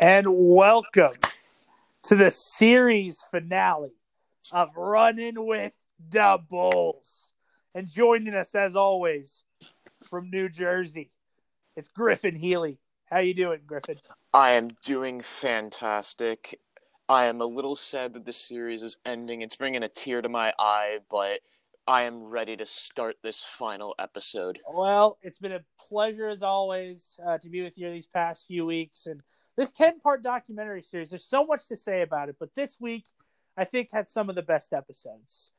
and welcome to the series finale of Running with the Bulls. And joining us, as always, from New Jersey, it's Griffin Healy. How you doing, Griffin? I am doing fantastic. I am a little sad that this series is ending. It's bringing a tear to my eye, but I am ready to start this final episode. Well, it's been a pleasure as always uh, to be with you these past few weeks, and this ten-part documentary series. There's so much to say about it, but this week I think had some of the best episodes.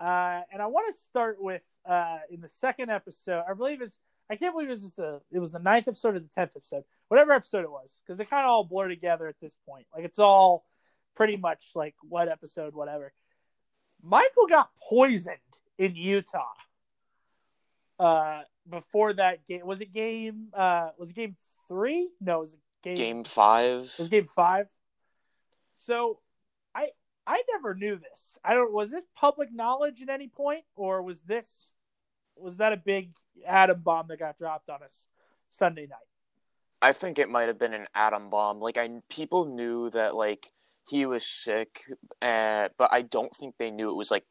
Uh, and I want to start with uh, in the second episode. I believe it's I can't believe it was the it was the ninth episode or the tenth episode, whatever episode it was, because they kind of all blur together at this point. Like it's all pretty much like what episode, whatever. Michael got poisoned in Utah. Uh, before that game, was it game? Uh, was it game three? No, it was game Game five. it was game five. So, I I never knew this. I don't. Was this public knowledge at any point, or was this was that a big atom bomb that got dropped on us Sunday night? I think it might have been an atom bomb. Like I, people knew that like he was sick, uh, but I don't think they knew it was like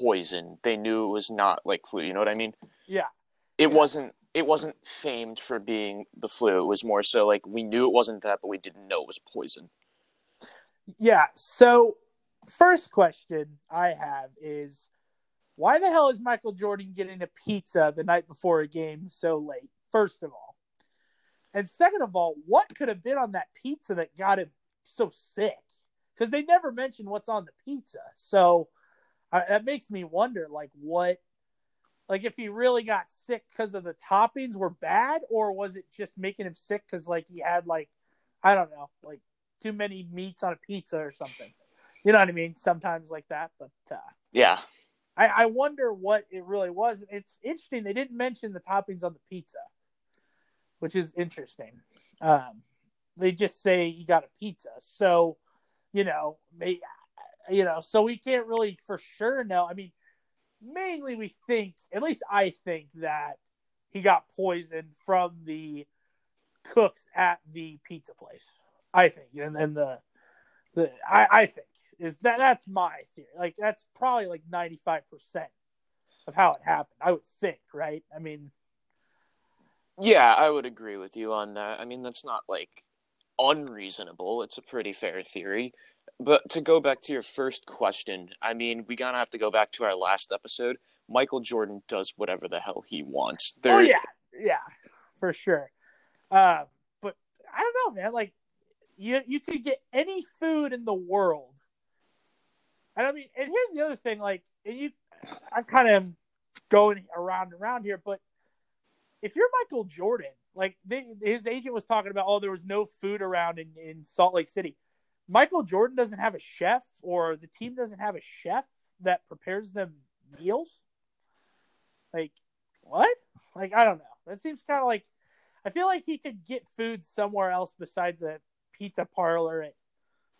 poison. They knew it was not like flu. You know what I mean? Yeah, It Yeah. wasn't. It wasn't famed for being the flu. It was more so like we knew it wasn't that, but we didn't know it was poison. yeah. So, first question I have is, why the hell is Michael Jordan getting a pizza the night before a game so late? First of all, and second of all, what could have been on that pizza that got him so sick? Because they never mentioned what's on the pizza. So uh, that makes me wonder, like, what, like, if he really got sick because of the toppings were bad, or was it just making him sick because, like, he had, like, I don't know, like, too many meats on a pizza or something. You know what I mean? Sometimes like that, but uh, Yeah. I, I wonder what it really was. It's interesting. They didn't mention the toppings on the pizza, which is interesting. Um, they just say he got a pizza, so you know, may, you know, so we can't really for sure know. I mean, mainly we think, at least I think that he got poisoned from the cooks at the pizza place. I think, and then the the I, I think is that that's my theory. Like that's probably like ninety five percent of how it happened. I would think, right? I mean, Yeah, I would agree with you on that. I mean, that's not like unreasonable. It's a pretty fair theory. But to go back to your first question, I mean, we gotta have to go back to our last episode. Michael Jordan does whatever the hell he wants. There, oh yeah, yeah, for sure. Um, but I don't know, man. Like you, you could get any food in the world. And I mean, and here's the other thing. Like, and you, I'm kind of going around and around here, but if you're Michael Jordan, like they, his agent was talking about, oh, there was no food around in, in Salt Lake City. Michael Jordan doesn't have a chef, or the team doesn't have a chef that prepares them meals. Like, what? Like, I don't know. That seems kind of like I feel like he could get food somewhere else besides a pizza parlor at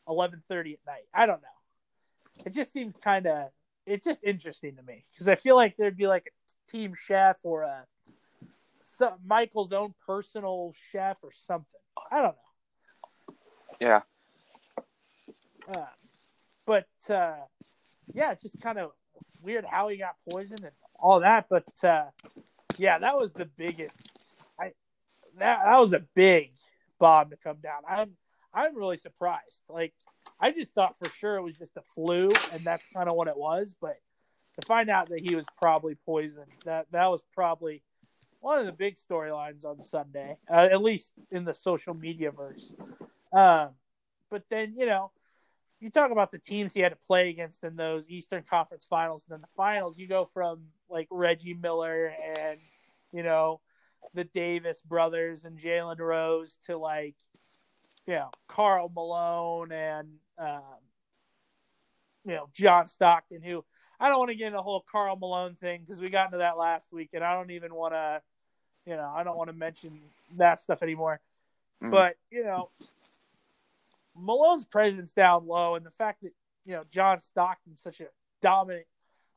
eleven thirty at night. I don't know. It just seems kind of. It's just interesting to me because I feel like there'd be like a team chef or a some, Michael's own personal chef or something. I don't know. yeah. Uh, but uh, yeah, it's just kind of weird how he got poisoned and all that. But uh, yeah, that was the biggest. I that that was a big bomb to come down. I'm I'm really surprised. Like I just thought for sure it was just a flu, and that's kind of what it was. But to find out that he was probably poisoned, that that was probably one of the big storylines on Sunday, uh, at least in the social media verse. Um, but then you know, you talk about the teams he had to play against in those Eastern Conference Finals, and then the finals. You go from like Reggie Miller and you know the Davis brothers and Jalen Rose to like you know Karl Malone and um, you know John Stockton, who I don't want to get into the whole Karl Malone thing because we got into that last week, and I don't even want to, you know, I don't want to mention that stuff anymore. Mhm. But you know, Malone's presence down low, and the fact that you know John Stockton's such a dominant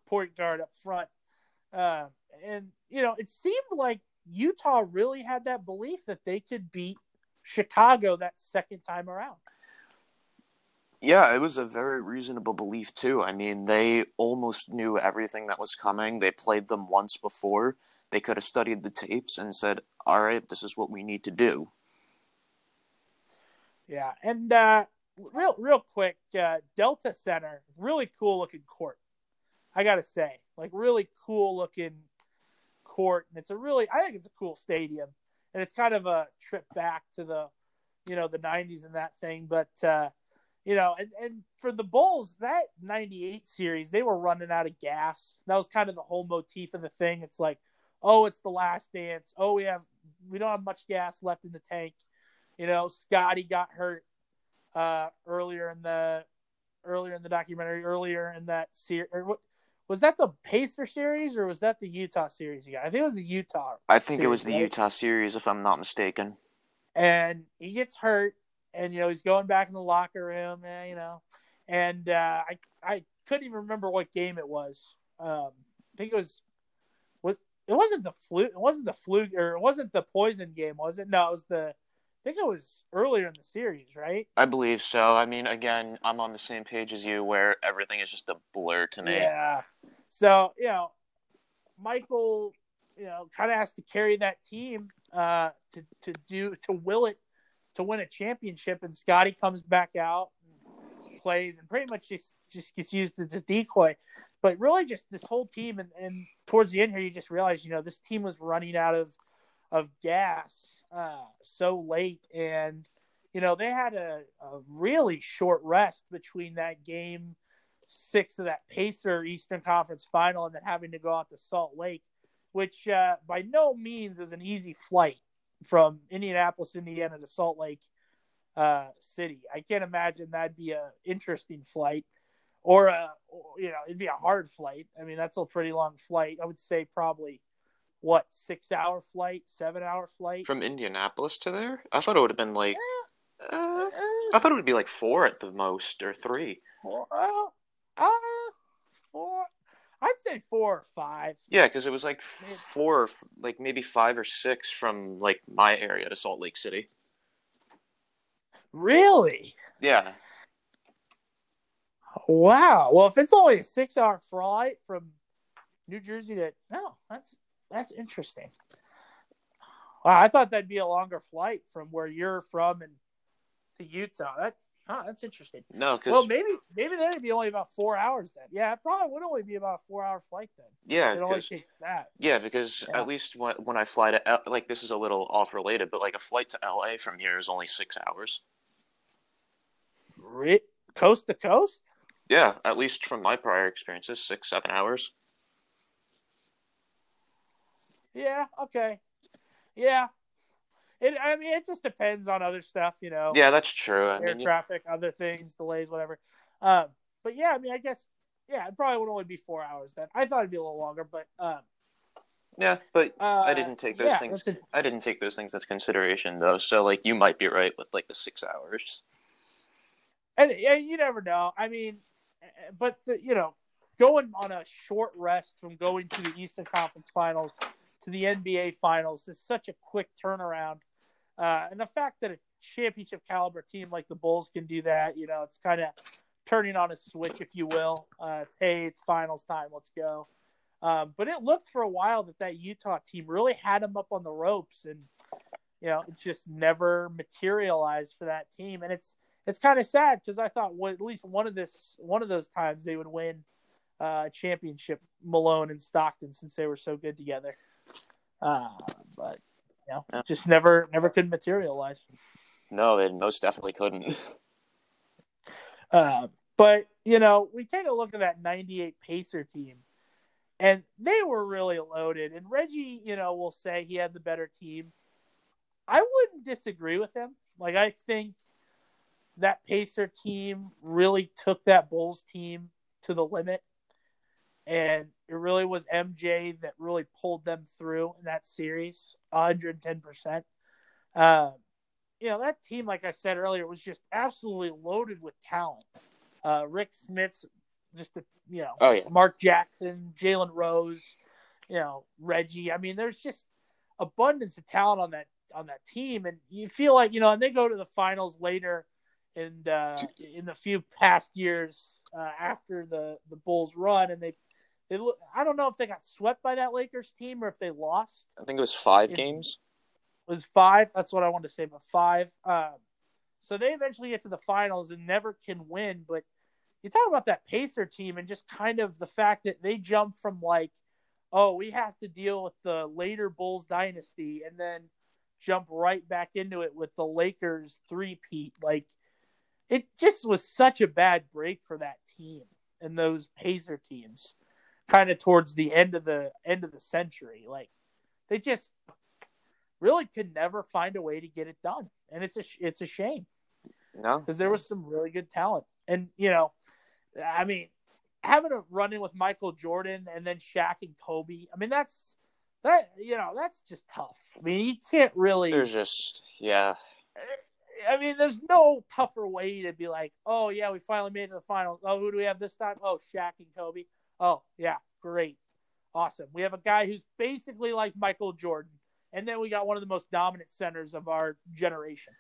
point guard up front, uh, and you know, it seemed like Utah really had that belief that they could beat Chicago that second time around. Yeah, it was a very reasonable belief too. I mean, they almost knew everything that was coming. They played them once before. They could have studied the tapes and said, "All right, this is what we need to do." Yeah, and uh, real real quick, uh, Delta Center, really cool looking court. I gotta say, like really cool looking court, and it's a really I think it's a cool stadium, and it's kind of a trip back to the, you know, the '90s and that thing. But uh, you know, and, and for the Bulls, that 98 series, they were running out of gas. That was kind of the whole motif of the thing. It's like, oh, it's the last dance. Oh, we have, we don't have much gas left in the tank. You know, Scottie got hurt uh, earlier in the, earlier in the documentary, earlier in that series. Was that the Pacer series or was that the Utah series you got? I think it was the Utah. I think it was the right? Utah series, if I'm not mistaken. and he gets hurt, and you know he's going back in the locker room, and you know, and uh, I I couldn't even remember what game it was. Um, I think it was was it wasn't the flu it wasn't the flu or it wasn't the poison game, was it? No, it was the I think it was earlier in the series, right? I believe so. I mean, again, I'm on the same page as you, where everything is just a blur to me. Yeah. So you know, Michael, you know, kind of has to carry that team uh, to to do to will it to win a championship, and Scottie comes back out, and plays, and pretty much just just gets used as a decoy. But really, just this whole team, and, and towards the end here, you just realize, you know, this team was running out of of gas uh, so late, and you know they had a, a really short rest between that game six of that Pacer Eastern Conference final and then having to go out to Salt Lake, which uh, by no means is an easy flight from Indianapolis, Indiana to Salt Lake uh, City. I can't imagine that'd be a interesting flight or a, you know, it'd be a hard flight. I mean, that's a pretty long flight. I would say probably what, six hour flight, seven hour flight? From Indianapolis to there? I thought it would have been like. Uh, I thought it would be like four at the most, or three. Four, uh, uh, four. I'd say four or five. Yeah, because it was like four, or like maybe five or six from like my area to Salt Lake City. Really? Yeah, Wow. Well, if it's only a six-hour flight from New Jersey to no, that's that's interesting. Wow, I thought that'd be a longer flight from where you're from and to Utah. That huh, that's interesting. no, because Well, maybe maybe that'd be only about four hours then. Yeah, it probably would only be about a four-hour flight then. yeah, It only takes that. yeah, because Yeah. at least when when I fly to like this is a little off related, but like a flight to LA from here is only six hours. Ri- Coast to coast. Yeah, at least from my prior experiences, six seven hours. Yeah. Okay. Yeah. It. I mean, it just depends on other stuff, you know. Yeah, that's true. I air mean, traffic, other things, delays, whatever. Um, but yeah, I mean, I guess yeah, it probably would only be four hours then. I thought it'd be a little longer, but um, yeah, but uh, I didn't take those yeah, things. it. I didn't take those things into consideration though. So like, you might be right with like the six hours. And, and you never know. I mean, eh, but the, you know, going on a short rest from going to the Eastern Conference Finals to the NBA Finals is such a quick turnaround. Uh, and the fact that a championship caliber team like the Bulls can do that, you know, it's kind of turning on a switch, if you will. Uh, it's, hey, it's finals time, let's go. Um, but it looked for a while that that Utah team really had them up on the ropes, and you know, it just never materialized for that team. And it's it's kind of sad because I thought well, at least one of this one of those times they would win uh, championship, Malone and Stockton, since they were so good together. Uh, but you know, Yeah. just never never could materialize. No, it most definitely couldn't. Uh, but you know, we take a look at that '98 Pacer team, and they were really loaded. And Reggie, you know, will say he had the better team. I wouldn't disagree with him. Like I think that Pacer team really took that Bulls team to the limit, and it really was MJ that really pulled them through in that series, 110 percent. Um, you know that team, like I said earlier, was just absolutely loaded with talent. Uh, Rik Smits just a, you know Oh yeah, Mark Jackson, Jalen Rose, you know Reggie. I mean, there's just abundance of talent on that on that team, and you feel like you know, and they go to the finals later, and uh, in the few past years uh, after the the Bulls run, and they look. I don't know if they got swept by that Lakers team or if they lost. I think it was five In- games. It was five. That's what I wanted to say, but five. Um, so they eventually get to the finals and never can win. But you talk about that Pacer team and just kind of the fact that they jump from like, oh, we have to deal with the later Bulls dynasty, and then jump right back into it with the Lakers three-peat. Like, it just was such a bad break for that team and those Pacer teams, kind of towards the end of the end of the century. Like, they just really could never find a way to get it done, and it's a it's a shame No, because there was some really good talent, and you know, I mean, having a run in with Michael Jordan and then Shaq and Kobe. I mean, that's that you know that's just tough. I mean, you can't really. there's just yeah. I mean, there's no tougher way to be like, oh yeah, we finally made it to the finals. Oh, who do we have this time? Oh, Shaq and Kobe. Oh yeah, great, awesome. We have a guy who's basically like Michael Jordan, and then we got one of the most dominant centers of our generation.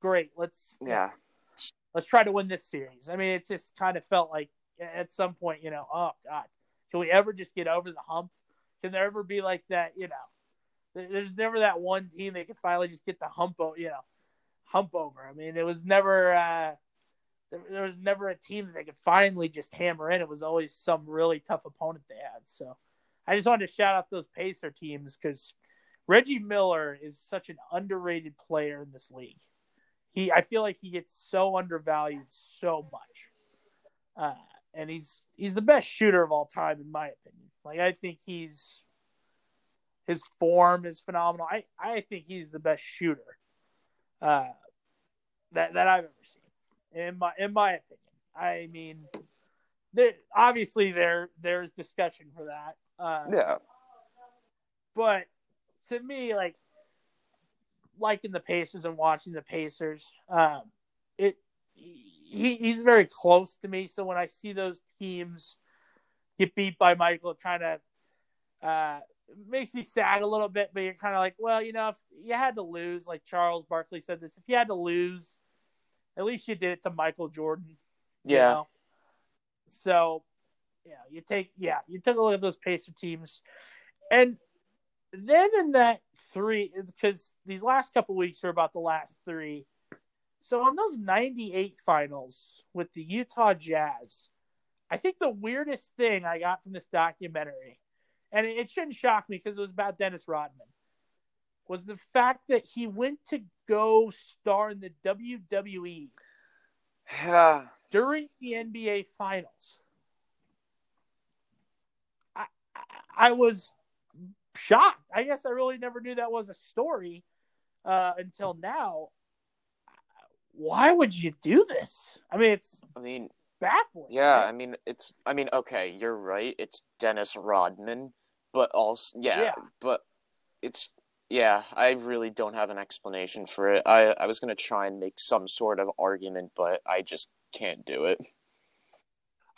Great, let's Yeah. let's try to win this series. I mean, it just kind of felt like at some point, you know, oh God, can we ever just get over the hump? Can there ever be like that? You know, there's never that one team that can finally just get the hump, o- you know, hump over. I mean, it was never uh, there, there was never a team that they could finally just hammer in. It was always some really tough opponent they had. So I just wanted to shout out those Pacer teams because Reggie Miller is such an underrated player in this league he I feel like he gets so undervalued so much. Uh, and he's he's the best shooter of all time in my opinion. Like I think he's his form is phenomenal. I, I think he's the best shooter uh, that that I've ever seen in my in my opinion. I mean, there, obviously there there's discussion for that. Uh, Yeah. but to me, like liking the Pacers and watching the Pacers, um, it he, he's very close to me. So when I see those teams get beat by Michael, it kind of uh, makes me sad a little bit. But you're kind of like, well, you know, if you had to lose, like Charles Barkley said this, if you had to lose, at least you did it to Michael Jordan. you Yeah. know? So, yeah, you take yeah, you took a look at those Pacer teams, and then in that three, because these last couple weeks are about the last three. So on those '98 finals with the Utah Jazz, I think the weirdest thing I got from this documentary, and it, it shouldn't shock me because it was about Dennis Rodman, was the fact that he went to go star in the WWE Yeah. during the NBA Finals. I, I, I was shocked. I guess I really never knew that was a story uh, until now. Why would you do this? I mean, it's I mean, baffling. yeah. right? I mean, it's. I mean, okay, you're right. It's Dennis Rodman, but also, yeah, Yeah. but it's. Yeah, I really don't have an explanation for it. I I was gonna try and make some sort of argument, but I just can't do it.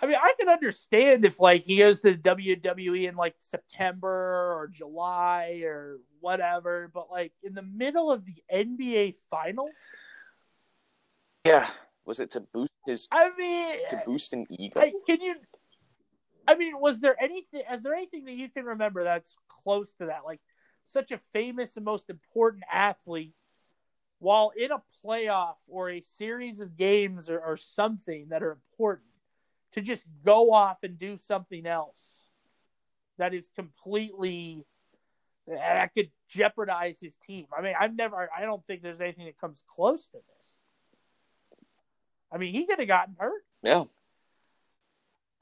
I mean, I can understand if like he goes to the WWE in like September or July or whatever, but like in the middle of the NBA Finals, Yeah. Was it to boost his I mean, to boost an ego? I, can you? I mean, was there anything? Is there anything that you can remember that's close to that? Like such a famous and most important athlete, while in a playoff or a series of games or, or something that are important, to just go off and do something else that is completely that could jeopardize his team. I mean, I've never. I don't think there's anything that comes close to this. I mean, he could have gotten hurt. yeah.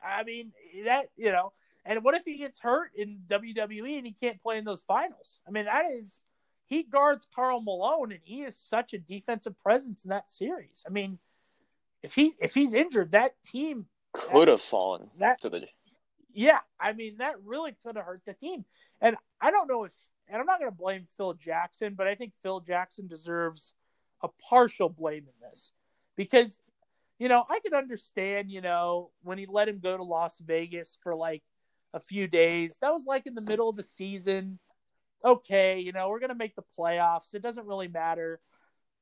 I mean, that you know, and what if he gets hurt in WWE and he can't play in those finals? I mean, that is he guards Karl Malone and he is such a defensive presence in that series. I mean, if he if he's injured, that team, Could have fallen that to the. yeah, I mean, that really could have hurt the team. And I don't know if, and I'm not going to blame Phil Jackson, but I think Phil Jackson deserves a partial blame in this because, you know, I could understand, you know, when he let him go to Las Vegas for like a few days, that was like in the middle of the season. okay, you know, we're going to make the playoffs. It doesn't really matter.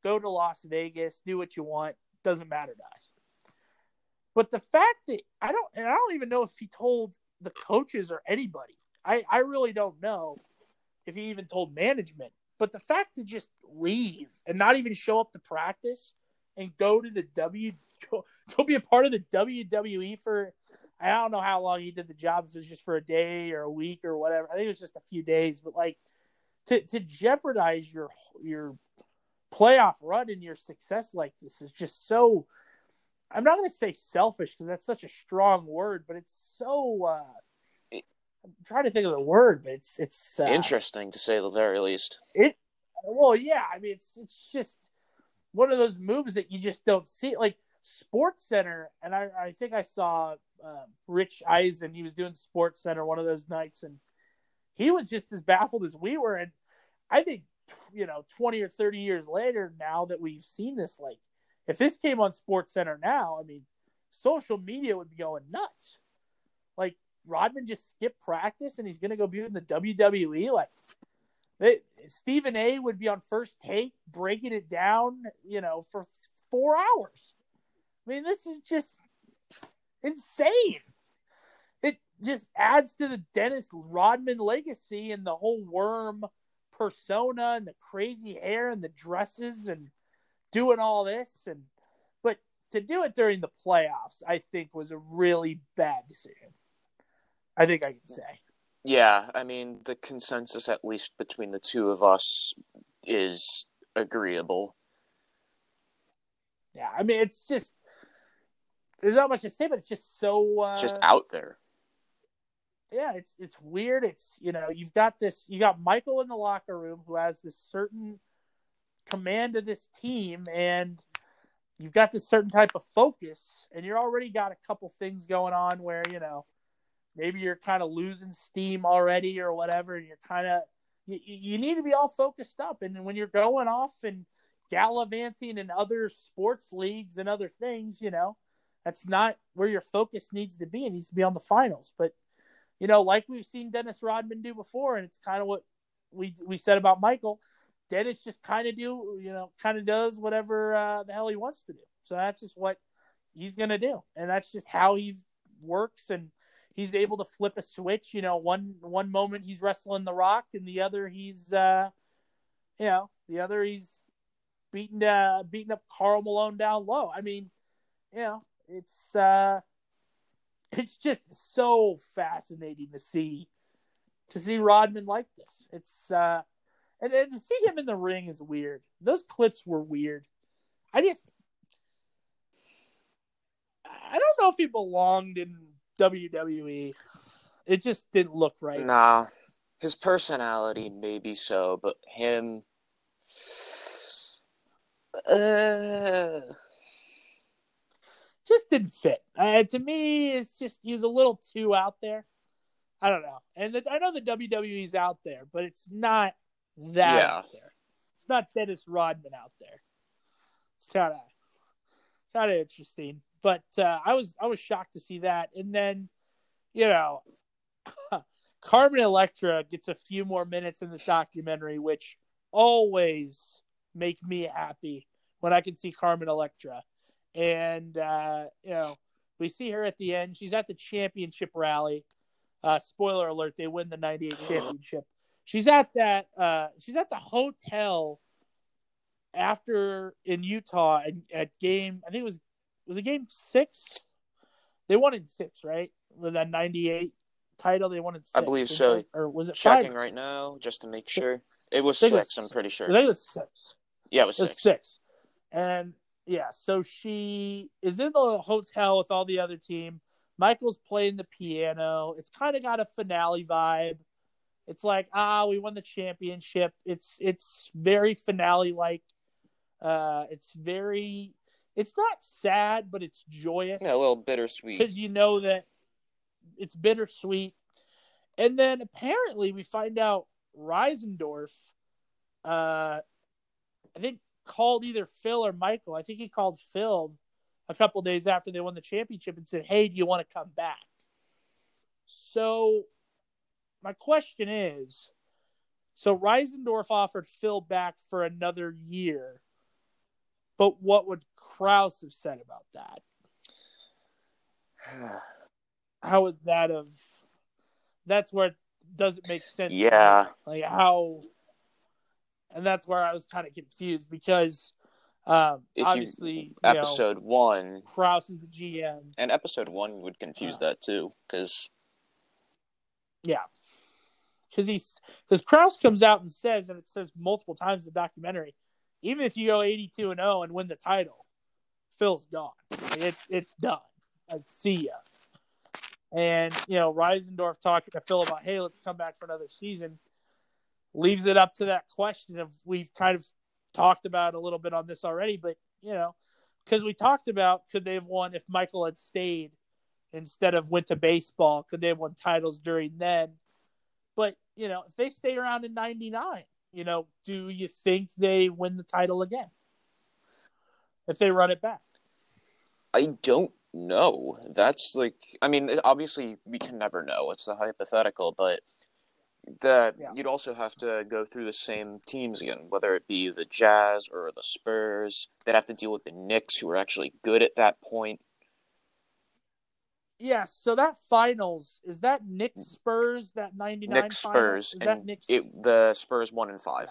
Go to Las Vegas, do what you want. Doesn't matter to us. But the fact that I don't, and I don't even know if he told the coaches or anybody. I, I really don't know if he even told management. But the fact to just leave and not even show up to practice and go to the W, go, go be a part of the WWE for, I don't know how long he did the job, if it was just for a day or a week or whatever. I think it was just a few days, but like to, to jeopardize your, your playoff run and your success like this is just so, I'm not going to say selfish because that's such a strong word, but it's so, uh, I'm trying to think of the word, but it's it's uh, Interesting to say the very least. It well, yeah. I mean, it's it's just one of those moves that you just don't see. Like Sports Center, and I I think I saw uh, Rich Eisen. He was doing Sports Center one of those nights, and he was just as baffled as we were. And I think you know, twenty or thirty years later, now that we've seen this, like if this came on Sports Center now, I mean, social media would be going nuts. Like Rodman just skipped practice and he's going to go be in the WWE. Like they, Stephen A. would be on first take breaking it down, you know, for four hours. I mean, this is just insane. It just adds to the Dennis Rodman legacy and the whole worm persona and the crazy hair and the dresses and doing all this and but to do it during the playoffs, I think was a really bad decision. I think I can say. Yeah, I mean, the consensus, at least between the two of us, is agreeable. Yeah, I mean, it's just there's not much to say, but it's just so uh, just out there. Yeah, it's it's weird. It's you know you've got this you got Michael in the locker room who has this certain command of this team, and you've got this certain type of focus, and you're already got a couple things going on where you know maybe you're kind of losing steam already or whatever, and you're kind of you, you need to be all focused up. And when you're going off and gallivanting in other sports leagues and other things, you know, that's not where your focus needs to be. It needs to be on the finals. But you know, like we've seen Dennis Rodman do before, and it's kind of what we we said about Michael. Dennis just kind of do, you know, kind of does whatever uh, the hell he wants to do. So that's just what he's gonna do, and that's just how he works. And he's able to flip a switch. You know, one one moment he's wrestling The Rock, and the other he's, uh, you know, the other he's beating uh, beating up Karl Malone down low. I mean, you know, it's uh, it's just so fascinating to see to see Rodman like this. It's uh, and, and to see him in the ring is weird. Those clips were weird. I just I don't know if he belonged in WWE. It just didn't look right. Nah, his personality maybe so, but him. Uh... Just didn't fit. Uh, to me, it's just he was a little too out there. I don't know, and the, I know the WWE's out there, but it's not that yeah. out there. It's not Dennis Rodman out there. It's kind of kind of interesting. But uh, I was I was shocked to see that, and then you know, Carmen Electra gets a few more minutes in this documentary, which always make me happy when I can see Carmen Electra, and uh, you know, we see her at the end. She's at the championship rally. Uh, spoiler alert: they win the '98 championship. She's at that. Uh, she's at the hotel after in Utah and at game. I think it was was it game six? They won in six, right? With that '98 title, they won in six. I believe so. or was it checking five? right now just to make sure? It was six. It was, I'm pretty sure. I think it was six. Yeah, it was, it was six. six. And yeah, so she is in the hotel with all the other team. Michael's playing the piano. It's kind of got a finale vibe. It's like ah, we won the championship. It's it's very finale like. Uh, it's very it's not sad, but it's joyous. Yeah, a little bittersweet. Because you know that it's bittersweet. And then apparently we find out Reinsdorf, uh, I think called either Phil or Michael. I think he called Phil a couple days after they won the championship and said, "Hey, do you want to come back?" So, my question is, So Reinsdorf offered Phil back for another year. But what would Krause have said about that? How would that have? That's where it doesn't make sense. Yeah. Like how, and that's where I was kind of confused because um, If you- obviously you, episode one know, Krause is the GM. and episode one would confuse that too, because Yeah. Because he's because Krause comes out and says, and it says multiple times in the documentary, even if you go eighty-two and zero and win the title, Phil's gone. It, it's done. Like see ya. And you know, Reinsdorf talking to Phil about, hey, let's come back for another season, leaves it up to that question of we've kind of talked about a little bit on this already, but you know, because we talked about could they have won if Michael had stayed instead of went to baseball? Could they have won titles during then? But you know, if they stay around in '99, you know, do you think they win the title again if they run it back? I don't know. That's like, I mean, obviously we can never know. It's a hypothetical, but that Yeah. you'd also have to go through the same teams again, whether it be the Jazz or the Spurs. They'd have to deal with the Knicks, who were actually good at that point. Yeah. So that finals is that Knicks mm. Spurs that '99 Knicks, finals? Spurs, Is that Knicks? it, the Spurs one in five.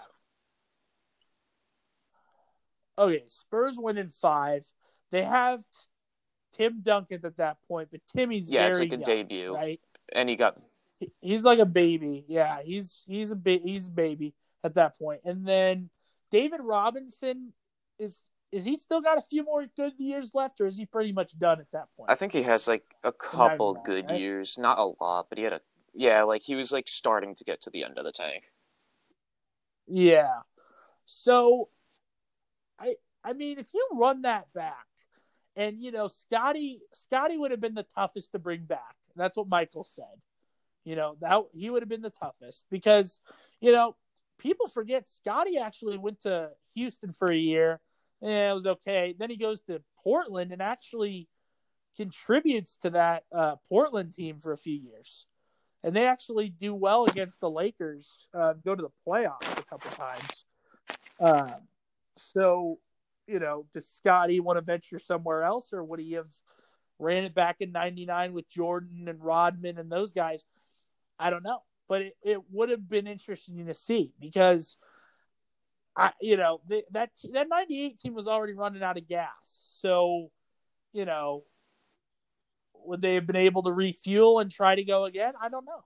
okay, Spurs one in five. They have Tim Duncan at that point, but Timmy's Yeah, it's like a young, debut, right? and he got He's like a baby. Yeah, he's he's a ba- he's a baby at that point. And then David Robinson is is he still got a few more good years left, or is he pretty much done at that point? I think he has like a couple 99, good right? years, not a lot, but he had a yeah, like he was like starting to get to the end of the tank. Yeah. So I I mean if you run that back and you know Scottie Scottie would have been the toughest to bring back. That's what Michael said. You know, that he would have been the toughest because you know, people forget Scottie actually went to Houston for a year. and it was okay. Then he goes to Portland and actually contributes to that uh, Portland team for a few years and they actually do well against the Lakers. Uh, go to the playoffs a couple times. Um, so, you know, does Scottie want to venture somewhere else, or would he have ran it back in '99 with Jordan and Rodman and those guys? I don't know, but it, it would have been interesting to see because, I, you know, the, that that '98 team was already running out of gas. So, you know, would they have been able to refuel and try to go again? I don't know.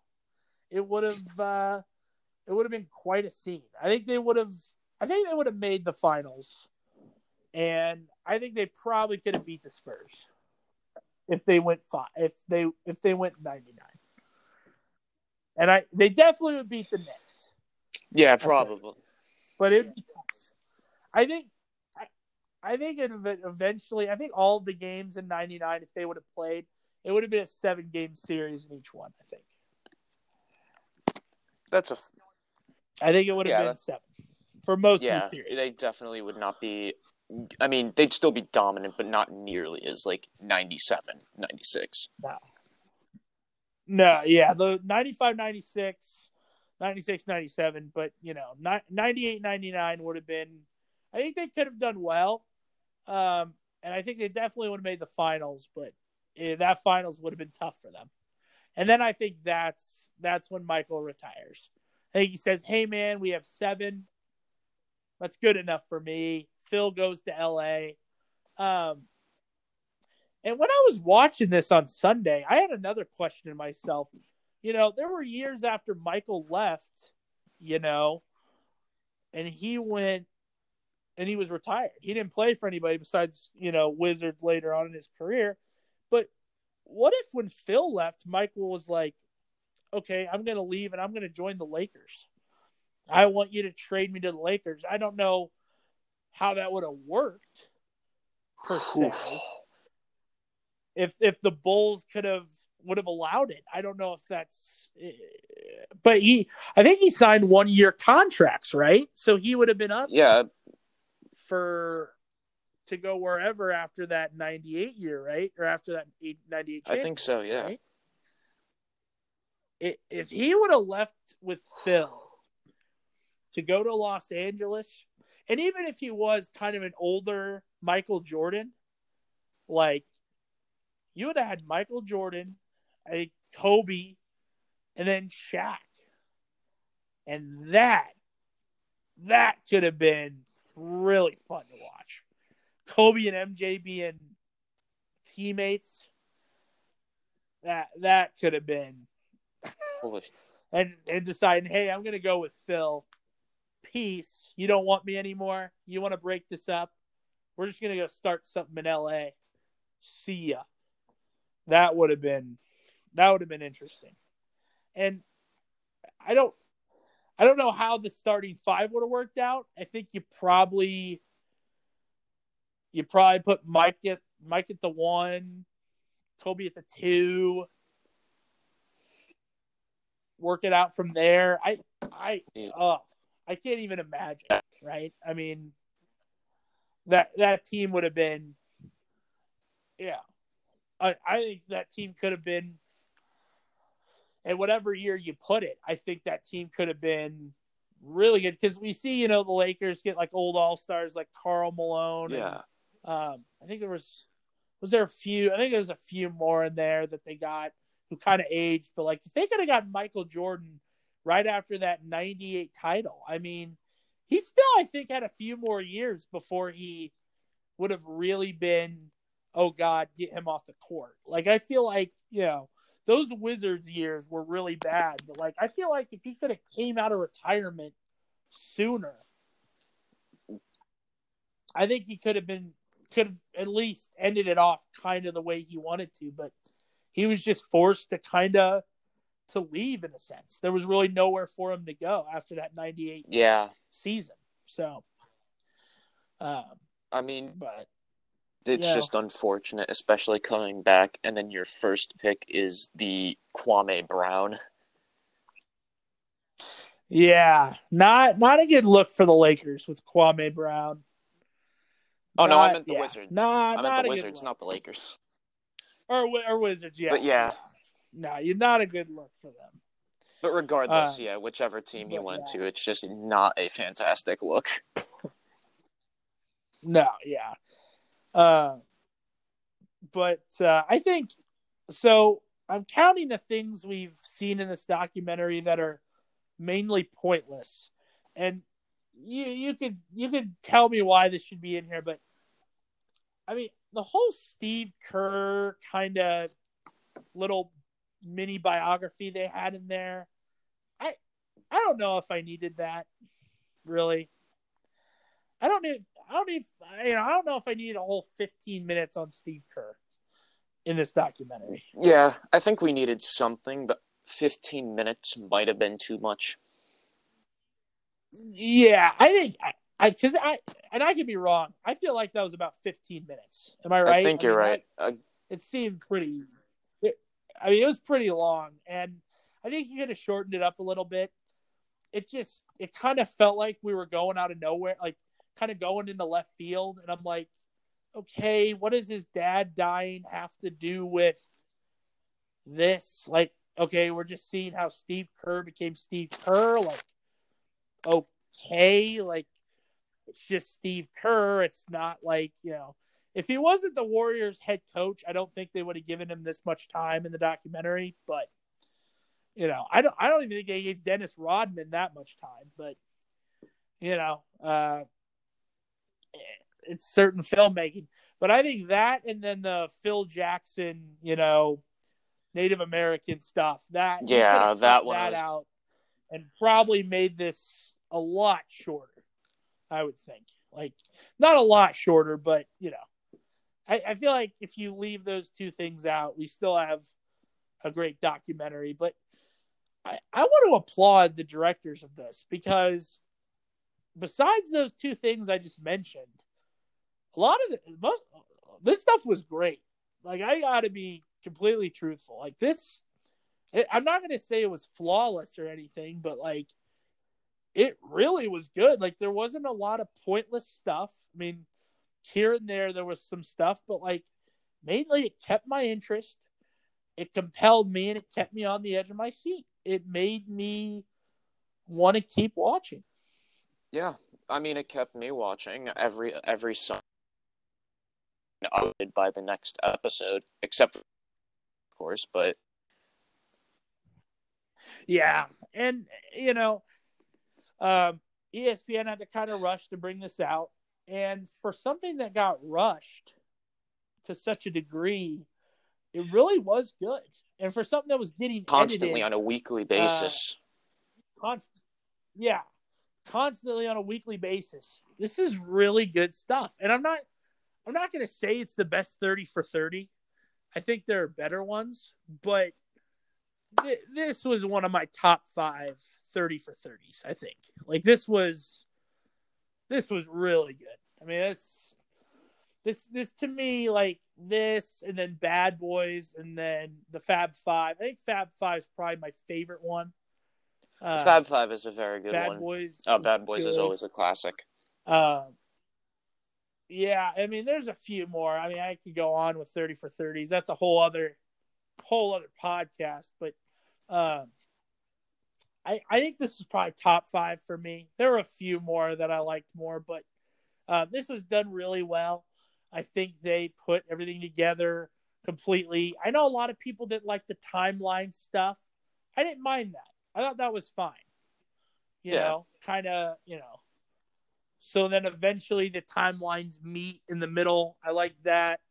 It would have uh, it would have been quite a scene. I think they would have I think they would have made the finals. And I think they probably could have beat the Spurs if they went five if they if they went 99. And I they definitely would beat the Knicks, Yeah, probably. but it'd be tough. I think I, I think it eventually I think all the games in 99 if they would have played it would have been a seven game series in each one, I think. That's a I think it would have Yeah, been seven for most of the series. They definitely would not be. I mean, they'd still be dominant, but not nearly as like 97, 96. No, yeah, the 95 96, 96 97, but you know, ni- 98 99 would have been I think they could have done well. Um and I think they definitely would have made the finals, but eh, that finals would have been tough for them. And then I think that's that's when Michael retires. I think he says, "Hey man, we have 7. That's good enough for me." Phil goes to LA. Um and when I was watching this on Sunday, I had another question in myself. You know, there were years after Michael left, you know, and he went and he was retired. He didn't play for anybody besides, you know, Wizards later on in his career. But what if when Phil left, Michael was like, okay, I'm going to leave and I'm going to join the Lakers. I want you to trade me to the Lakers. I don't know how that would have worked per se if if the Bulls could have would have allowed it. I don't know if that's eh, but he I think he signed one year contracts, right? So he would have been up Yeah, for to go wherever after that 98 year, right? Or after that 98 I think so. Yeah. right? If he would have left with Phil, to go to Los Angeles, and even if he was kind of an older Michael Jordan, like you would have had Michael Jordan, a Kobe, and then Shaq. And that that could have been really fun to watch. Kobe and MJ being teammates. That that could have been and and deciding, hey, I'm gonna go with Phil. Peace. You don't want me anymore. You want to break this up? We're just gonna go start something in LA. See ya. That would have been that would have been interesting. And I don't I don't know how the starting five would have worked out. I think you probably you probably put Mike at Mike at the one, Kobe at the two. Work it out from there. I I oh I can't even imagine, right? I mean that that team would have been yeah. I, I think that team could have been and whatever year you put it, I think that team could have been really good because we see, you know, the Lakers get like old all stars like Karl Malone. Yeah. And, um, I think there was was there a few. I think there was a few more in there that they got who kind of aged, but like if they could have got Michael Jordan right after that '98 title, I mean, he still I think had a few more years before he would have really been. Oh God, get him off the court. Like I feel like you know those Wizards years were really bad. But like, I feel like if he could have came out of retirement sooner, I think he could have been could have at least ended it off kind of the way he wanted to. But he was just forced to kind of to leave in a sense. There was really nowhere for him to go after that '98 yeah season. So, um, I mean, but it's Yeah. just unfortunate, especially coming back, and then your first pick is the Kwame Brown. yeah, not not a good look for the Lakers with Kwame Brown. Oh no, I meant the yeah, Wizards. Nah, I meant a the Wizards, not the Lakers. or or Wizards. Yeah, But yeah. no, you're not a good look for them. But regardless, Uh, yeah, whichever team he went yeah. to, it's just not a fantastic look. No, yeah. Uh, but uh, I think so. I'm counting the things we've seen in this documentary that are mainly pointless, and you you could you could tell me why this should be in here, but I mean the whole Steve Kerr kind of little mini biography they had in there. I I don't know if I needed that really. I don't. I don't need. You know, I don't know if I need a whole 15 minutes on Steve Kerr in this documentary. Yeah, I think we needed something, but 15 minutes might have been too much. Yeah, I think I, I, because I, and I could be wrong. I feel like that was about 15 minutes. Am I right? I think you're mean, right. It, it seemed pretty. It, I mean, it was pretty long, and I think you could have shortened it up a little bit. It just, it kind of felt like we were going out of nowhere, like kind of going into left field, and I'm like, okay, what does his dad dying have to do with this? Like, okay, we're just seeing how Steve Kerr became Steve Kerr. Like, okay, like it's just Steve Kerr. It's not like, you know, if he wasn't the Warriors head coach, I don't think they would have given him this much time in the documentary. But you know, I don't I don't even think they gave Dennis Rodman that much time, but you know, uh it's certain filmmaking. But I think that and then the Phil Jackson, you know, Native American stuff, that Yeah, that one that was- out and probably made this a lot shorter. I would think, like, not a lot shorter, but you know, I, I feel like if you leave those two things out, we still have a great documentary. But I, I want to applaud the directors of this because besides those two things I just mentioned, a lot of the, most, this stuff was great. Like I got to be completely truthful. Like this, I'm not to say it was flawless or anything, but like it really was good. Like there wasn't a lot of pointless stuff. I mean, here and there there was some stuff, but like mainly it kept my interest. It compelled me and it kept me on the edge of my seat. It made me want to keep watching. Yeah, I mean, it kept me watching every every Sunday by the next episode, except, for, of course, but yeah, and you know, um, ESPN had to kind of rush to bring this out, and for something that got rushed to such a degree, it really was good. And for something that was getting constantly edited, on a weekly basis, uh, const- yeah, constantly on a weekly basis. This is really good stuff, and I'm not, I'm not going to say it's the best thirty for thirty. I think there are better ones, but th- this was one of my top five 30 for 30s, I think. Like this was this was really good. I mean, this this this to me like this and then Bad Boys and then the Fab 5. I think Fab 5 is probably my favorite one. Uh, Fab 5 is a very good Bad one. Boys. Oh, Bad Boys good. is always a classic. Um yeah, I mean, there's a few more. I mean, I could go on with 30 for 30s. That's a whole other whole other podcast, but um I, I think this is probably top five for me. There were a few more that I liked more, but uh, this was done really well. I think they put everything together completely. I know a lot of people didn't like the timeline stuff. I didn't mind that. I thought that was fine. You yeah. know, kind of, you know. So then eventually the timelines meet in the middle. I like that.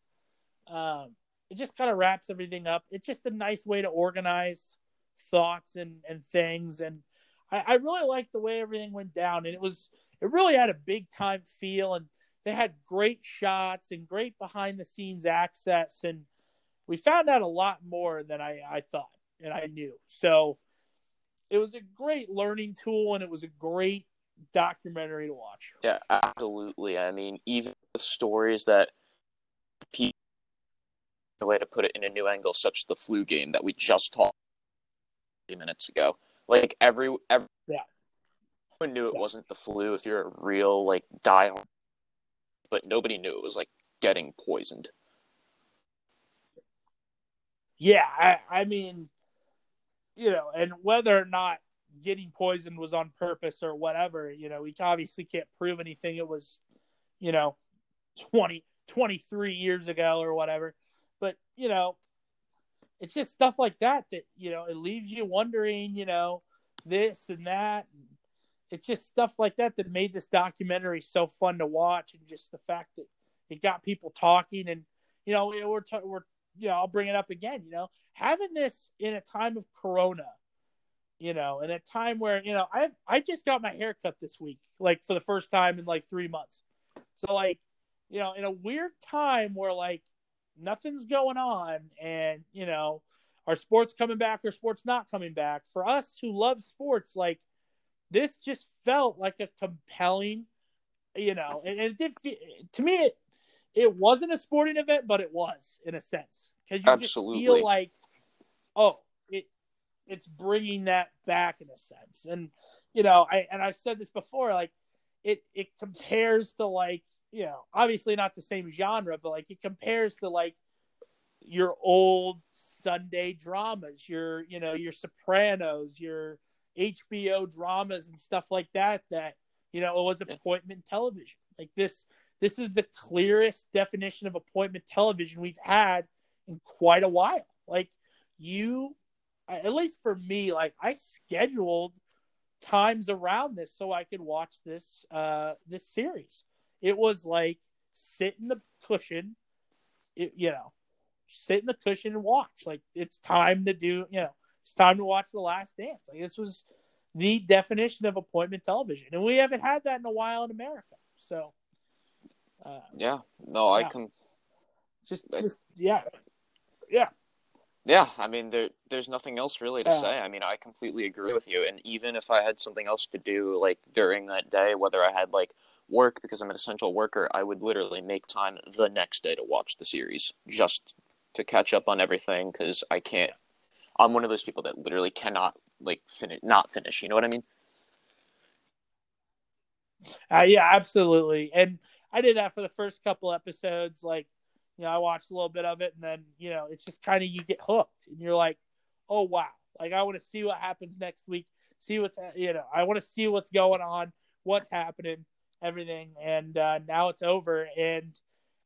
Um, it just kind of wraps everything up. It's just a nice way to organize thoughts and and things and I, I really liked the way everything went down and it was it really had a big time feel and they had great shots and great behind the scenes access and we found out a lot more than I, I thought and I knew. So it was a great learning tool and it was a great documentary to watch. Yeah, absolutely. I mean, even with stories that people the way to put it in a new angle, such as the flu game that we just talked minutes ago. Like every every yeah. everyone knew it yeah. wasn't the flu if you're a real like diehard, but nobody knew it was like getting poisoned. Yeah, I, I mean, you know, and whether or not getting poisoned was on purpose or whatever, you know, we obviously can't prove anything. It was, you know, 20, 23 years ago or whatever. But, you know, it's just stuff like that that you know it leaves you wondering you know this and that it's just stuff like that that made this documentary so fun to watch and just the fact that it got people talking and you know we're t- we're you know I'll bring it up again you know having this in a time of corona you know in a time where you know I I just got my hair cut this week like for the first time in like 3 months. So like you know in a weird time where like nothing's going on and you know our sports coming back or sports not coming back? For us who love sports like this just felt like a compelling you know and, and it did feel, to me it it wasn't a sporting event but it was in a sense. Because you Absolutely. just feel like oh it's bringing that back in a sense and you know i and i've said this before like it it compares to like you know, obviously not the same genre, but like it compares to like your old Sunday dramas, your you know, your Sopranos, your HBO dramas and stuff like that that, you know, it was appointment television. Like this this is the clearest definition of appointment television we've had in quite a while. Like you at least for me, like I scheduled times around this so I could watch this uh this series. It was like sit in the cushion, it, you know, sit in the cushion and watch. Like it's time to do, you know, it's time to watch The Last Dance. Like this was the definition of appointment television, and we haven't had that in a while in America. So, uh, yeah, no, yeah. I can just, just yeah, yeah. Yeah, I mean there there's nothing else really to uh, say. I mean, I completely agree with you. And even if I had something else to do like during that day, whether I had like work because I'm an essential worker, I would literally make time the next day to watch the series just to catch up on everything because I can't. I'm one of those people that literally cannot like finish, not finish. You know what I mean? Uh, yeah, absolutely. And I did that for the first couple episodes. Like, you know, I watched a little bit of it, and then you know, it's just kind of you get hooked, and you're like, oh wow, like I want to see what happens next week. See what's you know, I want to see what's going on what's happening, everything, and uh, now it's over. And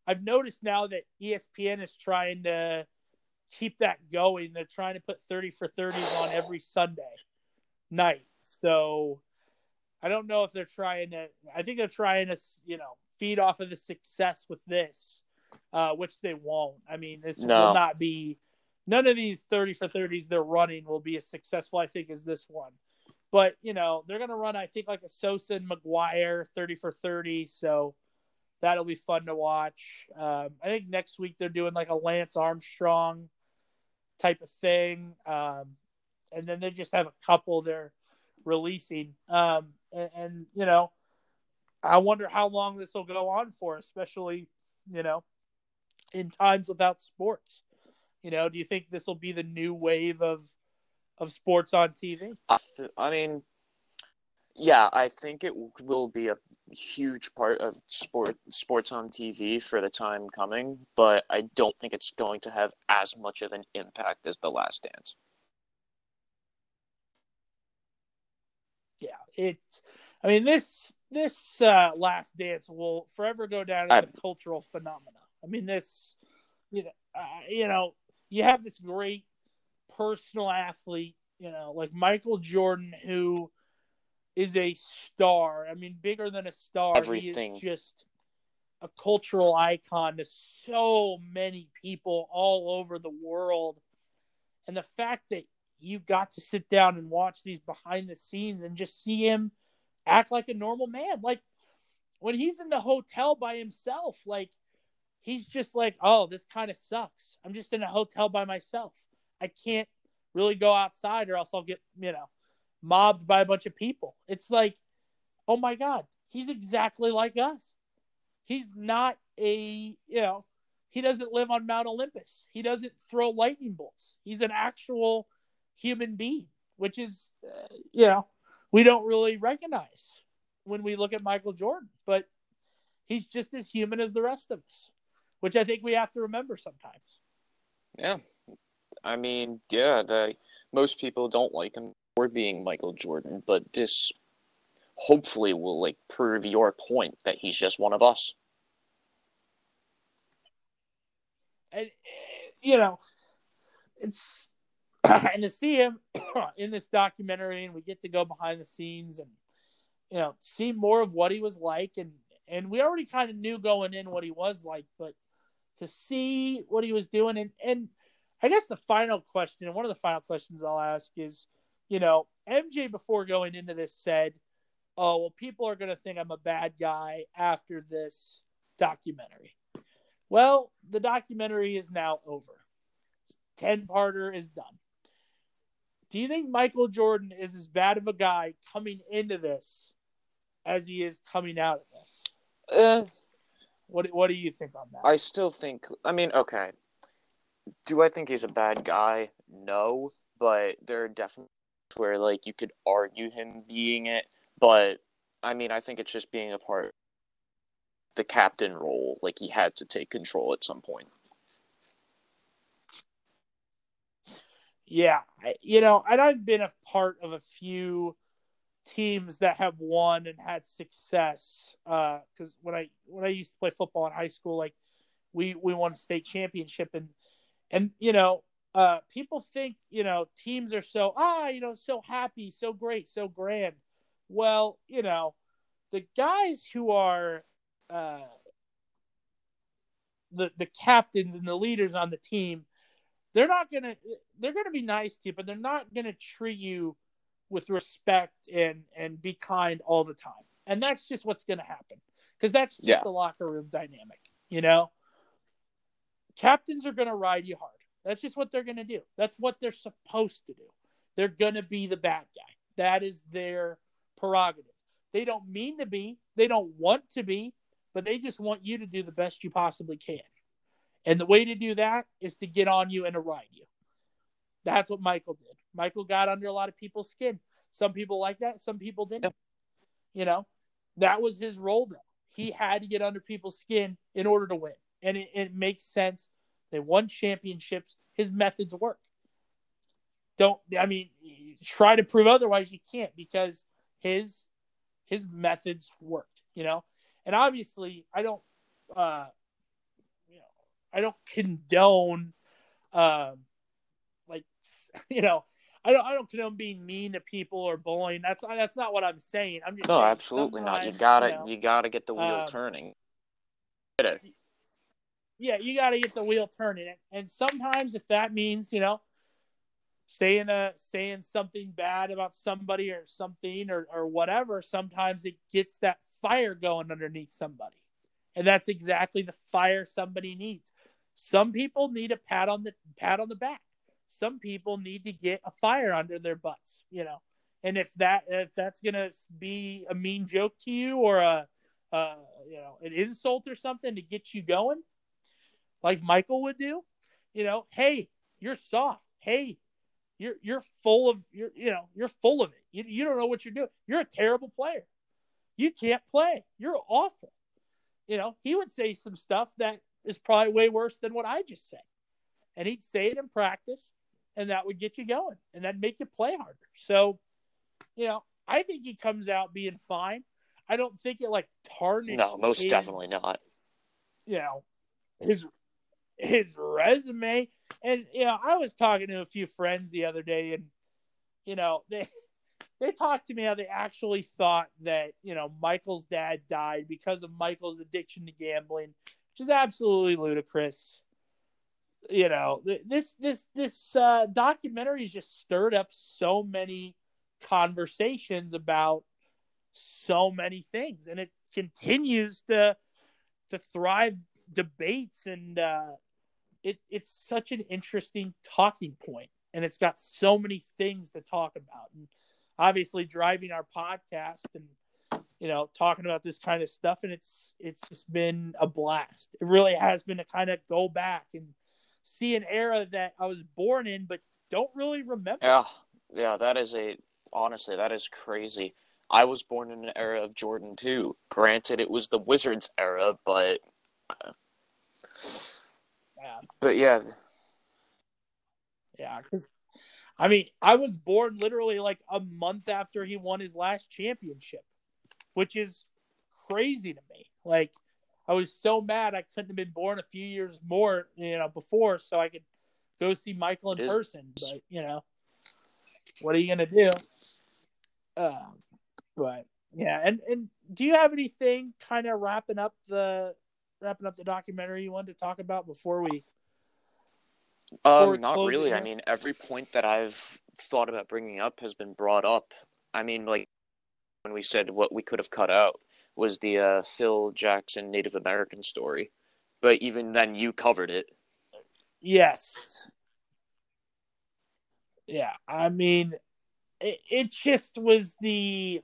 I've noticed now that ESPN is trying to keep that going. They're trying to put 30 for 30s on every Sunday night. So I don't know if they're trying to, I think they're trying to, you know, feed off of the success with this, uh, which they won't. I mean, this No. will not be, none of these 30 for 30s they're running will be as successful, I think, as this one. But, you know, they're going to run, I think, like a Sosa and McGwire 30 for 30. So that'll be fun to watch. Um, I think next week they're doing like a Lance Armstrong type of thing. Um, and then they just have a couple they're releasing. Um, and, and, you know, I wonder how long this will go on for, especially, you know, in times without sports. You know, do you think this will be the new wave of of sports on TV? I, th- I mean, yeah, I think it will be a huge part of sport sports on TV for the time coming, but I don't think it's going to have as much of an impact as The Last Dance. Yeah, it. I mean this this uh, Last Dance will forever go down as I- a cultural phenomenon. I mean this, you know, uh, you know, you have this great personal athlete, you know, like Michael Jordan, who is a star. I mean, bigger than a star. Everything. He is just a cultural icon to so many people all over the world. And the fact that you got to sit down and watch these behind the scenes and just see him act like a normal man. Like when he's in the hotel by himself, like he's just like, oh, this kind of sucks. I'm just in a hotel by myself. I can't really go outside or else I'll get, you know, mobbed by a bunch of people. It's like, oh my God, he's exactly like us. He's not a, you know, he doesn't live on Mount Olympus. He doesn't throw lightning bolts. He's an actual human being, which is, uh, you know, we don't really recognize when we look at Michael Jordan, but he's just as human as the rest of us, which I think we have to remember sometimes. Yeah. I mean, yeah, the most people don't like him for being Michael Jordan, but this hopefully will like prove your point that he's just one of us. and eh, you know, it's and to see him in this documentary, and we get to go behind the scenes and you know see more of what he was like, and and we already kind of knew going in what he was like, but to see what he was doing, and and I guess the final question, and one of the final questions I'll ask is, you know, MJ before going into this said, "Oh well, people are going to think I'm a bad guy after this documentary." Well, the documentary is now over. 10 parter is done. Do you think Michael Jordan is as bad of a guy coming into this as he is coming out of this? Uh, What what do you think on that? I still think. I mean, okay. Do I think he's a bad guy? No, but there are definitely where like you could argue him being it. But I mean, I think it's just being a part of the captain role. Like he had to take control at some point. Yeah, I- you know, and I've been a part of a few teams that have won and had success. Because when I when I used to play football in high school, like we we won state championship, and and you know, uh, people think you know teams are so ah you know so happy, so great, so grand. Well, you know, the guys who are uh, the the captains and the leaders on the team they're not gonna they're gonna be nice to you, but they're not gonna treat you with respect and and be kind all the time. And that's just what's gonna happen because that's just Yeah. the locker room dynamic, you know. Captains are gonna ride you hard. That's just what they're gonna do. That's what they're supposed to do. They're gonna be the bad guy. That is their prerogative. They don't mean to be. They don't want to be, but they just want you to do the best you possibly can. And the way to do that is to get on you and to ride you. That's what Michael did. Michael got under a lot of people's skin. Some people like that, some people didn't. You know, that was his role, though. He had to get under people's skin in order to win. And it, it makes sense. They won championships. His methods work. Don't, I mean, try to prove otherwise, you can't because his his methods worked, you know. And obviously, I don't, uh, you know, I don't condone, um, you know, I don't, I don't condone being mean to people or bullying. That's that's not what I'm saying. I'm just no, absolutely not. You gotta, you know, you gotta get the wheel um, turning. Yeah, you got to get the wheel turning. And sometimes, if that means, you know, saying a saying something bad about somebody or something or or whatever, sometimes it gets that fire going underneath somebody, and that's exactly the fire somebody needs. Some people need a pat on the pat on the back. Some people need to get a fire under their butts, you know. And if that if that's gonna be a mean joke to you or a uh, you know an insult or something to get you going, like Michael would do, you know, hey, you're soft. Hey, you're you're full of you're you know you're full of it. You you don't know what you're doing. You're a terrible player. You can't play. You're awful. You know, he would say some stuff that is probably way worse than what I just said. And he'd say it in practice, and that would get you going, and that'd make you play harder. So, you know, I think he comes out being fine. I don't think it like tarnished. No, most his- definitely not. you know his his resume and you know i was talking to a few friends the other day and you know they they talked to me how they actually thought that you know michael's dad died because of michael's addiction to gambling which is absolutely ludicrous you know this this this uh documentary has just stirred up so many conversations about so many things and it continues to to thrive debates and uh it it's such an interesting talking point and it's got so many things to talk about and obviously driving our podcast and you know talking about this kind of stuff and it's it's just been a blast. It really has been to kind of go back and see an era that i was born in but don't really remember. Yeah, yeah, that is a honestly, that is crazy. I was born in an era of Jordan too. Granted, it was the Wizards era, but yeah. but yeah, yeah 'cause, i mean i was born literally like a month after he won his last championship which is crazy to me. Like i was so mad i couldn't have been born a few years more you know before so i could go see michael in person but you know what are you gonna do um but yeah and and do you have anything kind of wrapping up the wrapping up the documentary you wanted to talk about before we um, not it really. I mean, every point that I've thought about bringing up has been brought up. I mean, like when we said what we could have cut out was the uh, Phil Jackson Native American story, but even then, you covered it. Yes. Yeah, I mean, it, it just was the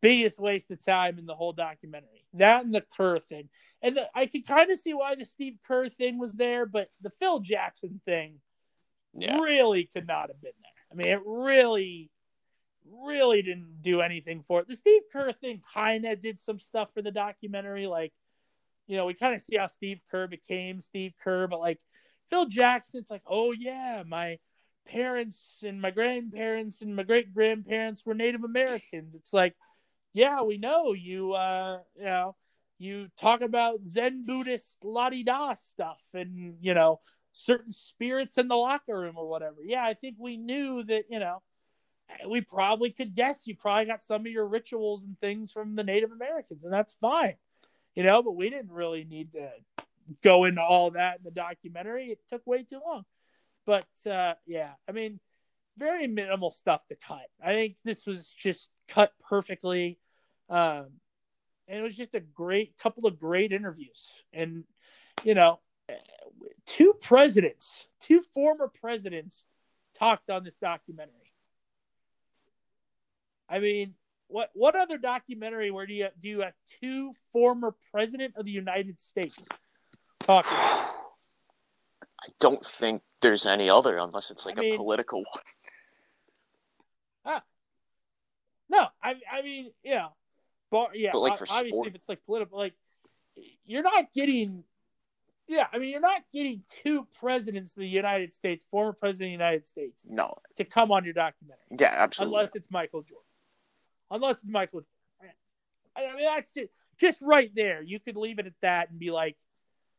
biggest waste of time in the whole documentary. That and the Kerr thing, and the, I could kind of see why the Steve Kerr thing was there, but the Phil Jackson thing Yeah, really could not have been there. I mean, it really, really didn't do anything for it. The Steve Kerr thing kind of did some stuff for the documentary, like you know, we kind of see how Steve Kerr became Steve Kerr, but like Phil Jackson, it's like, oh yeah, my parents and my grandparents and my great grandparents were Native Americans. It's like, yeah, we know you. Uh, you know, you talk about Zen Buddhist la da stuff, and you know, certain spirits in the locker room or whatever. Yeah, I think we knew that. You know, we probably could guess you probably got some of your rituals and things from the Native Americans, and that's fine. You know, but we didn't really need to go into all that in the documentary. It took way too long. But uh, yeah, I mean, very minimal stuff to cut. I think this was just cut perfectly. Um, and it was just a great couple of great interviews. And, you know, two presidents, two former presidents talked on this documentary. I mean, what what other documentary where do you do you have two former president of the United States talking? I don't think there's any other unless it's like I mean- a political one. Ah, No, I I mean, yeah, bar, yeah. But, like, for obviously, sport. if it's like political, like you're not getting. Yeah, I mean, you're not getting two presidents of the United States, former president of the United States, No, to come on your documentary, yeah, absolutely. unless it's Michael Jordan. Unless it's Michael, I mean, that's it. Just right there, you could leave it at that and be like,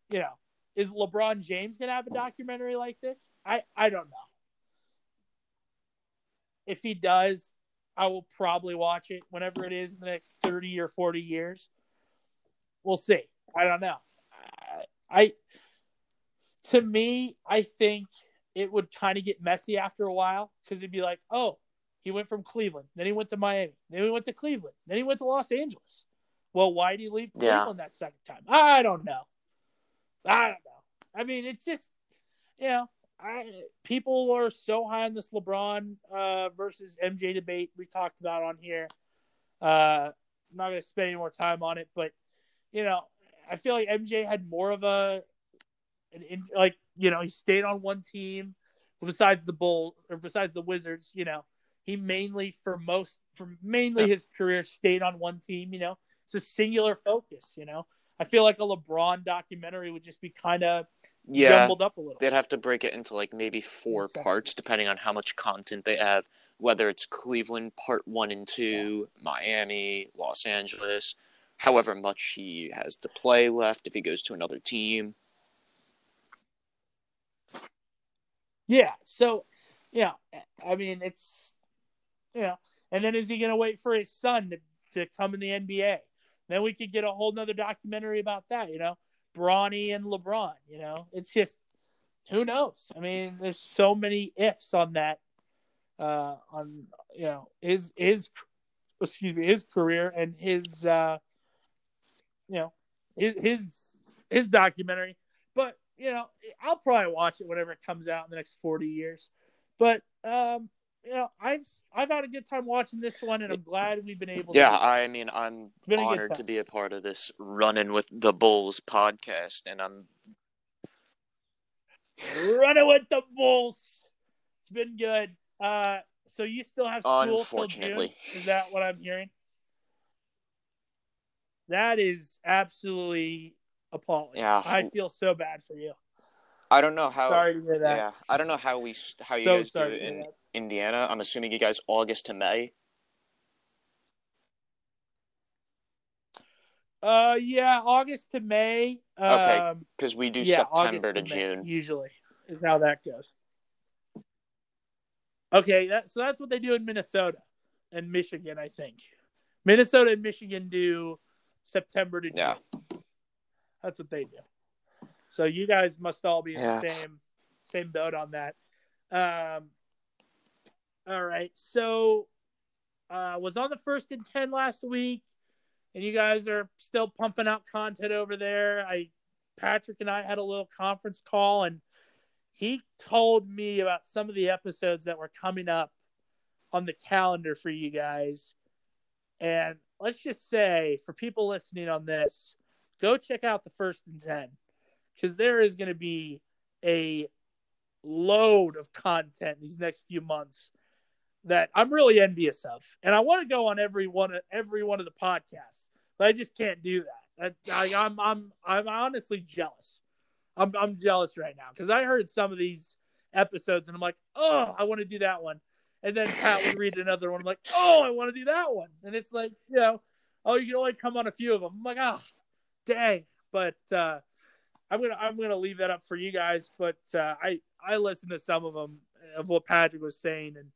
you know, is LeBron James going to have a documentary like this? I I don't know. If he does, I will probably watch it whenever it is in the next 30 or 40 years. We'll see. I don't know. I, I to me, I think it would kind of get messy after a while because it'd be like, oh, he went from Cleveland, then he went to Miami, then he went to Cleveland, then he went to Los Angeles. Well, why did he leave Cleveland yeah. that second time? I don't know. I don't know. I mean, it's just, you know, I people are so high on this LeBron uh, versus MJ debate we've talked about on here. Uh, I'm not going to spend any more time on it, but you know, I feel like MJ had more of a, an in, like you know, he stayed on one team besides the Bull or besides the Wizards. You know, he mainly for most for mainly his career stayed on one team. You know, it's a singular focus. You know, I feel like a LeBron documentary would just be kind of yeah, jumbled up a little. They'd have to break it into like maybe four exactly. parts, depending on how much content they have. Whether it's Cleveland part one and two, yeah. Miami, Los Angeles, however much he has to play left if he goes to another team. Yeah. So, yeah, I mean, it's yeah. And then is he going to wait for his son to, to come in the NBA? Then we could get a whole nother documentary about that, you know, Bronny and LeBron, you know, it's just, who knows? I mean, there's so many ifs on that, uh, on, you know, his, his, excuse me, his career and his, uh, you know, his, his, his documentary. But, you know, I'll probably watch it whenever it comes out in the next 40 years. But, um, you know, I've I've had a good time watching this one, and I'm glad we've been able. To Yeah, I mean, I'm honored to be a part of this running with the Bulls podcast, and I'm running with the Bulls. It's been good. Uh, so you still have school Unfortunately. till June? Is that what I'm hearing? That is absolutely appalling. Yeah, I feel so bad for you. I don't know how. Sorry to hear that. Yeah, I don't know how we how so you guys do it in. Indiana. I'm assuming you guys August to May. Uh, yeah, August to May. Um, okay, because we do yeah, September to, to June usually is how that goes. Okay, that so that's what they do in Minnesota and Michigan, I think. Minnesota and Michigan do September to June. Yeah. That's what they do. So you guys must all be in yeah. the same same boat on that. Um, all right, so uh, was on the first and ten last week, and you guys are still pumping out content over there. I Patrick and I had a little conference call, and he told me about some of the episodes that were coming up on the calendar for you guys. And let's just say, for people listening on this, go check out the first and 10 because there is going to be a load of content these next few months that I'm really envious of, and I want to go on every one of every one of the podcasts, but I just can't do that. I, I'm I'm I'm honestly jealous. I'm I'm jealous right now because I heard some of these episodes and I'm like, oh, I want to do that one, and then Pat would read another one. I'm like, oh, I want to do that one, and it's like, you know, oh, you can only come on a few of them. I'm like, oh, dang, but uh, I'm gonna I'm gonna leave that up for you guys. But uh, I I listened to some of them of what Patrick was saying, and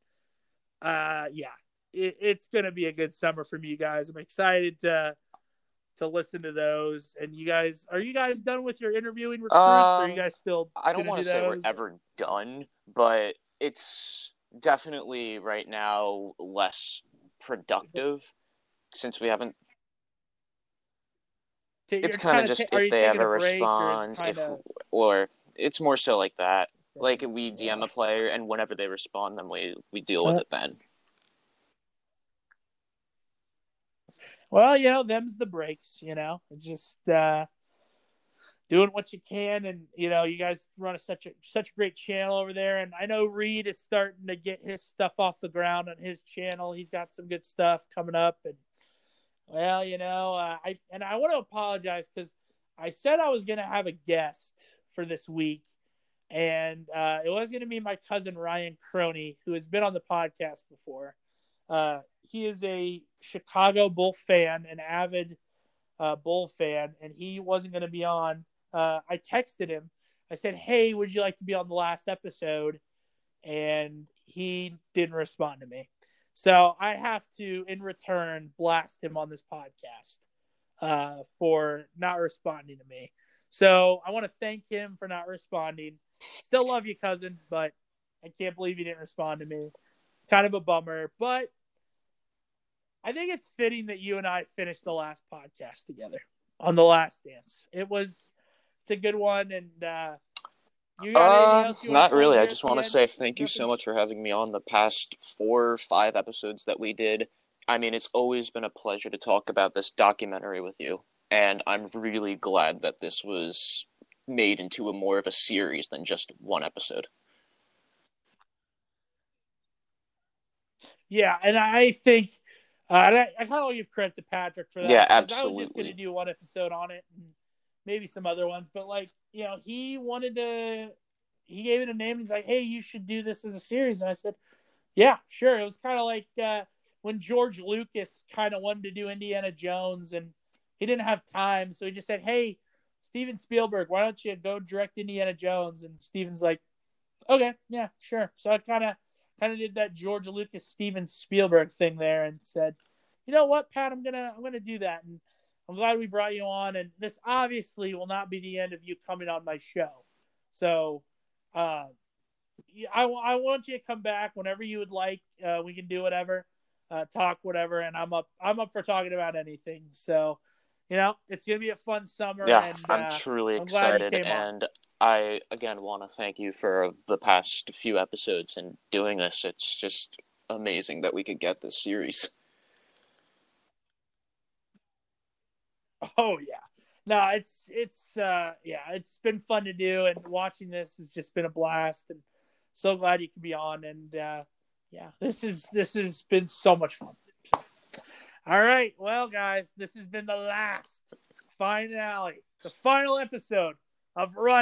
uh, yeah, it, it's gonna be a good summer from you guys. I'm excited to to listen to those. And you guys, are you guys done with your interviewing recruits? Um, or are you um, guys still? I don't want to say we're ever done, but it's definitely right now less productive since we haven't it's kind of just if they ever respond, if or it's more so like that. Like we DM a player, and whenever they respond, then we we deal with it then. Well, you know, them's the breaks. You know, just uh, doing what you can, and you know, you guys run a, such a such a great channel over there, and I know Reed is starting to get his stuff off the ground on his channel. He's got some good stuff coming up, and well, you know, uh, I and I want to apologize because I said I was going to have a guest for this week, and uh, it was going to be my cousin Ryan Crony, who has been on the podcast before. Uh, he is a Chicago Bull fan, an avid uh, Bull fan, and he wasn't going to be on. Uh, I texted him. I said, "Hey, would you like to be on the last episode?" And he didn't respond to me. So I have to, in return, blast him on this podcast uh, for not responding to me. So I want to thank him for not responding. Still love you, cousin, but I can't believe you didn't respond to me. It's kind of a bummer, but I think it's fitting that you and I finished the last podcast together on the last dance. It was it's a good one, and uh, uh, not really. I just want to say thank you so much for having me on the past four or five episodes that we did. I mean, it's always been a pleasure to talk about this documentary with you, and I'm really glad that this was made into a more of a series than just one episode. Yeah, and I think uh, and I, I kind of give credit to Patrick for that. Yeah, absolutely. I was just going to do one episode on it, and maybe some other ones, but like you know, he wanted to. He gave it a name. He's like, "Hey, you should do this as a series." And I said, "Yeah, sure." It was kind of like uh, when George Lucas kind of wanted to do Indiana Jones, and he didn't have time, so he just said, "Hey, Steven Spielberg, why don't you go direct Indiana Jones?" And Steven's like, "Okay, yeah, sure." So I kind of kind of did that George Lucas Steven Spielberg thing there and said, "You know what, Pat, I'm gonna I'm gonna do that." And I'm glad we brought you on. And this obviously will not be the end of you coming on my show. So, uh, I, I want you to come back whenever you would like. Uh, we can do whatever, uh, talk whatever, and I'm up. I'm up for talking about anything. So, you know, it's gonna be a fun summer. Yeah, and, I'm uh, truly I'm excited, and I again want to thank you for the past few episodes and doing this. It's just amazing that we could get this series. Oh yeah. No, it's it's uh yeah, it's been fun to do and watching this has just been a blast and so glad you could be on and uh yeah, this is this has been so much fun. All right, well guys, this has been the last finale, the final episode of Run